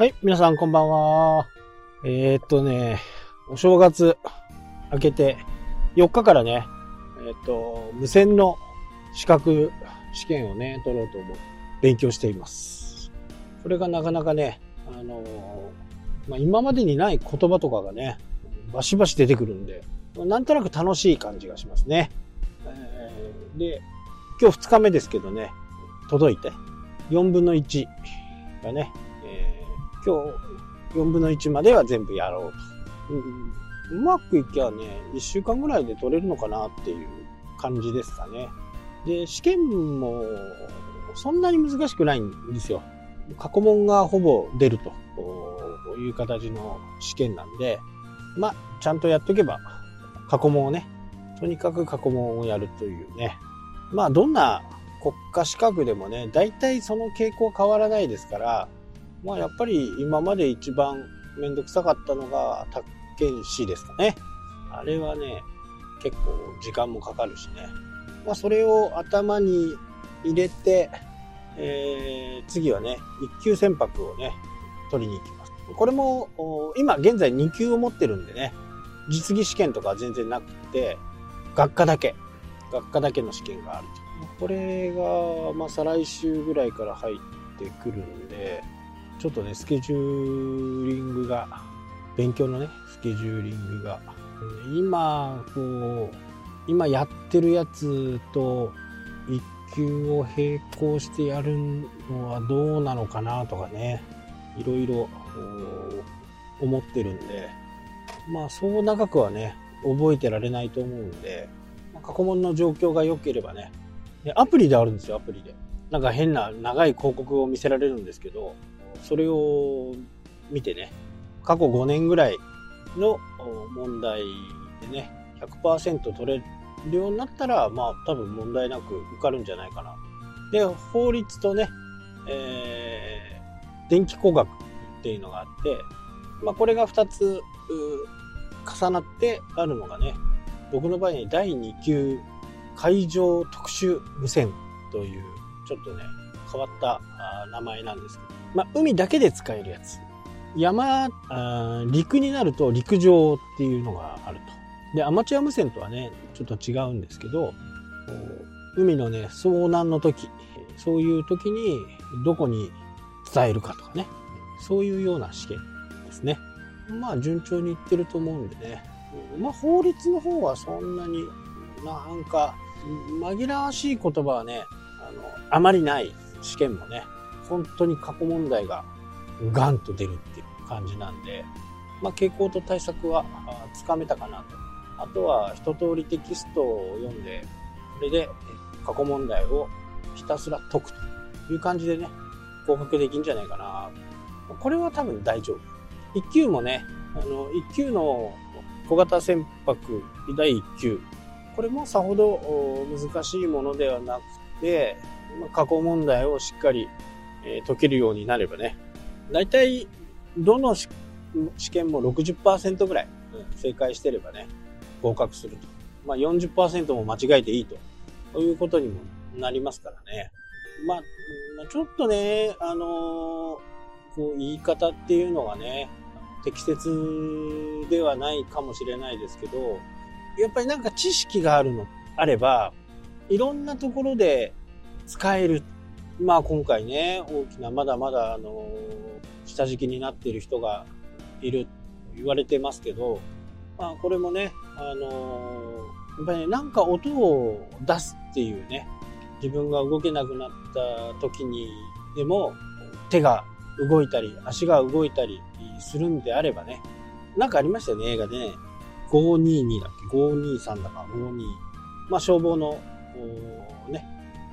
はい、皆さんこんばんは。えー、っとね、お正月明けて4日からね、えー、っと、無線の資格試験をね、取ろうと思う。勉強しています。これがなかなかね、あのまあ、今までにない言葉とかがね、バシバシ出てくるんで、なんとなく楽しい感じがしますね。えーで、今日2日目ですけどね、届いて、4分の1がね、今日4分の1までは全部やろうと。うまくいきゃね、1週間ぐらいで取れるのかなっていう感じですかね。で、試験もそんなに難しくないんですよ。過去問がほぼ出るという形の試験なんで、まあ、ちゃんとやっとけば、過去問をね、とにかく過去問をやるというね。まあ、どんな国家資格でもね、大体その傾向変わらないですから、まあ、やっぱり今まで一番めんどくさかったのが、宅建士ですかね。あれはね、結構時間もかかるしね。まあ、それを頭に入れて、えー、次はね、一級船舶をね、取りに行きます。これも、今現在2級を持ってるんでね、実技試験とか全然なくて、学科だけ、学科だけの試験があると。これが、まあ、再来週ぐらいから入ってくるんで、ちょっとね、スケジューリングが、勉強のね、スケジューリングが、今、こう、今やってるやつと、一級を並行してやるのはどうなのかなとかね、いろいろ思ってるんで、まあそう長くはね、覚えてられないと思うんで、ま過去問の状況が良ければね、アプリであるんですよ、アプリで。なんか変な長い広告を見せられるんですけど、それを見てね、過去5年ぐらいの問題でね、100%取れるようになったら、まあ多分問題なく受かるんじゃないかなと。で、法律とね、えー、電気工学っていうのがあって、まあこれが2つ重なってあるのがね、僕の場合に第2級海上特殊無線というちょっとね、変わった名前なんですけど、まあ海だけで使えるやつ。山、あ陸になると陸上っていうのがあると。で、アマチュア無線とはね、ちょっと違うんですけど、海のね、遭難の時、そういう時にどこに伝えるかとかね、そういうような試験ですね。まあ順調にいってると思うんでね。まあ法律の方はそんなになんか紛らわしい言葉はね、あの、あまりない試験もね、本当に過去問題がガンと出るっていう感じなんで、まあ傾向と対策はつかめたかなと。あとは一通りテキストを読んで、それで過去問題をひたすら解くという感じでね、合格できるんじゃないかな。これは多分大丈夫。一級もね、あの、一級の小型船舶第一級。これもさほど難しいものではなくて、過去問題をしっかり、えー解けるようになればね、大体、どの試験も60%ぐらい、うん正解してればね、合格すると。まあ40%も間違えていいと。ということにもなりますからね。まあ、ちょっとね、あのーこう言い方っていうのがね、適切ではないかもしれないですけど、やっぱりなんか知識があるの、あれば、いろんなところで使える。まあ今回ね、大きな、まだまだあの、下敷きになっている人がいる言われてますけど、まあこれもね、あの、やっぱりね、なんか音を出すっていうね、自分が動けなくなった時にでも、手が動いたり、足が動いたりするんであればね、なんかありましたよね、映画でね。522だっけ ?523 だか52。まあ消防の、ね、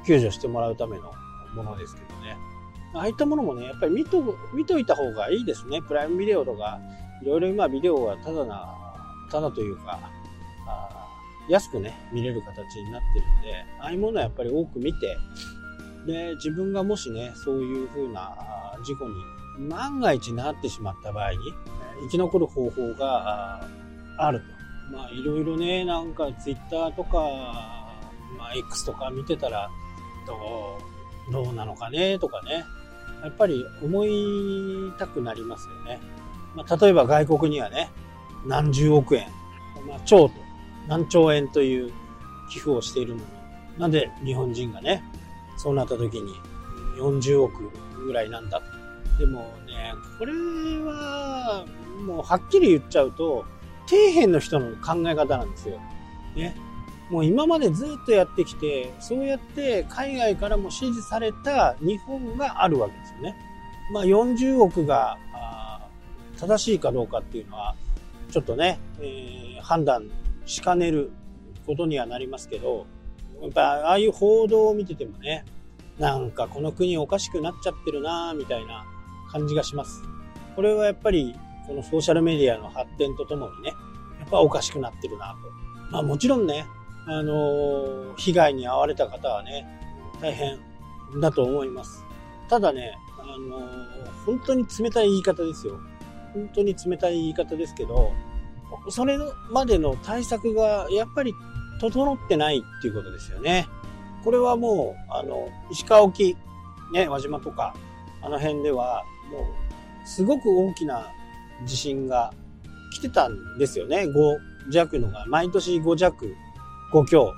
救助してもらうためのものですけどね。ああいったものもね、やっぱり見と、見といた方がいいですね。プライムビデオとか、いろいろ今ビデオはただな、ただというか、あ安くね、見れる形になってるんで、ああいうものはやっぱり多く見て、で、自分がもしね、そういう風な事故に万が一なってしまった場合に、生き残る方法があると。まあ、いろいろね、なんかツイッターとか、まあ、X とか見てたら、どう、どうなのかね、とかね。やっぱり思いたくなりますよね。まあ、例えば外国にはね、何十億円、まあ、兆と何兆円という寄付をしているのに、なんで日本人がね、そうなった時に40億ぐらいなんだと。でもね、これは、もうはっきり言っちゃうと、底辺の人の考え方なんですよ。ね。もう今までずっとやってきて、そうやって海外からも支持された日本があるわけですよね。まあ40億が正しいかどうかっていうのは、ちょっとね、えー、判断しかねることにはなりますけど、やっぱああいう報道を見ててもね、なんかこの国おかしくなっちゃってるなみたいな感じがします。これはやっぱりこのソーシャルメディアの発展とともにね、やっぱおかしくなってるなと。まあもちろんね、あの、被害に遭われた方はね、大変だと思います。ただね、あの、本当に冷たい言い方ですよ。本当に冷たい言い方ですけど、それまでの対策がやっぱり整ってないっていうことですよね。これはもう、あの、石川沖、ね、輪島とか、あの辺では、もう、すごく大きな地震が来てたんですよね。5弱のが、毎年5弱、5強、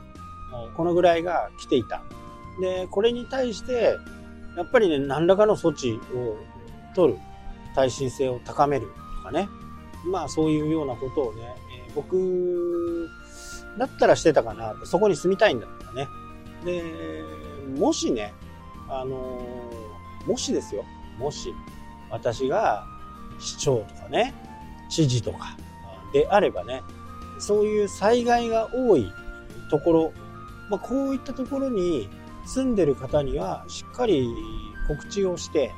このぐらいが来ていた。で、これに対して、やっぱりね、何らかの措置を取る。耐震性を高めるとかね。まあそういうようなことをね、えー、僕だったらしてたかな。そこに住みたいんだったらね。で、もしね、あのー、もしですよ。もし、私が市長とかね、知事とかであればね、そういう災害が多いところ、まあ、こういったところに住んでる方にはしっかり告知をして、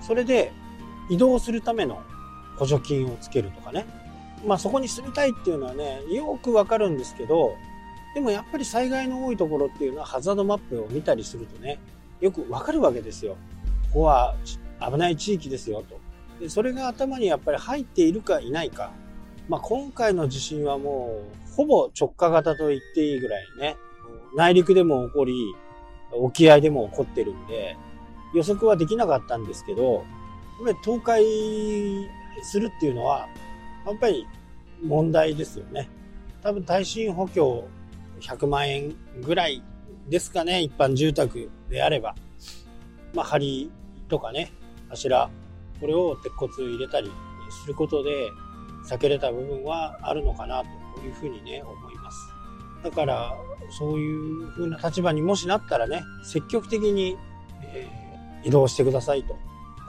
それで移動するための補助金をつけるとかね。まあそこに住みたいっていうのはね、よくわかるんですけど、でもやっぱり災害の多いところっていうのはハザードマップを見たりするとね、よくわかるわけですよ。ここは危ない地域ですよと。でそれが頭にやっぱり入っているかいないか。まあ今回の地震はもうほぼ直下型と言っていいぐらいね、内陸でも起こり、沖合でも起こってるんで、予測はできなかったんですけど、これ倒壊するっていうのは、やっぱり問題ですよね。多分耐震補強100万円ぐらいですかね、一般住宅であれば。まあ、梁とかね、柱、これを鉄骨入れたりすることで、避けれた部分はあるのかなというふうにね、思います。だから、そういうふうな立場にもしなったらね、積極的に、えー、移動してくださいと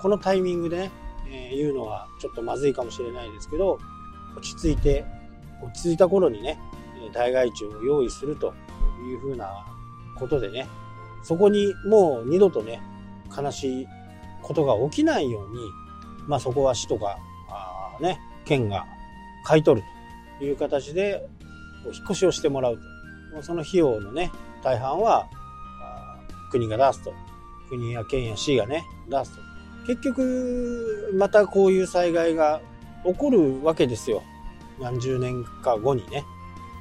このタイミングでね、えー、言うのはちょっとまずいかもしれないですけど、落ち着いて、落ち着いた頃にね、大害虫を用意するというふうなことでね、そこにもう二度とね、悲しいことが起きないように、まあそこは市とか、あね、県が買い取るという形で、引っ越しをしてもらうと。その費用のね、大半は、国が出すと。国や県や市がね、出すと。結局、またこういう災害が起こるわけですよ。何十年か後にね。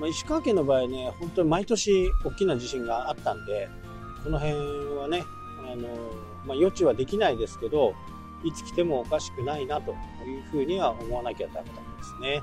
まあ、石川県の場合ね、本当に毎年大きな地震があったんで、この辺はね、あの、まあ、予知はできないですけど、いつ来てもおかしくないなというふうには思わなきゃダメなんですね。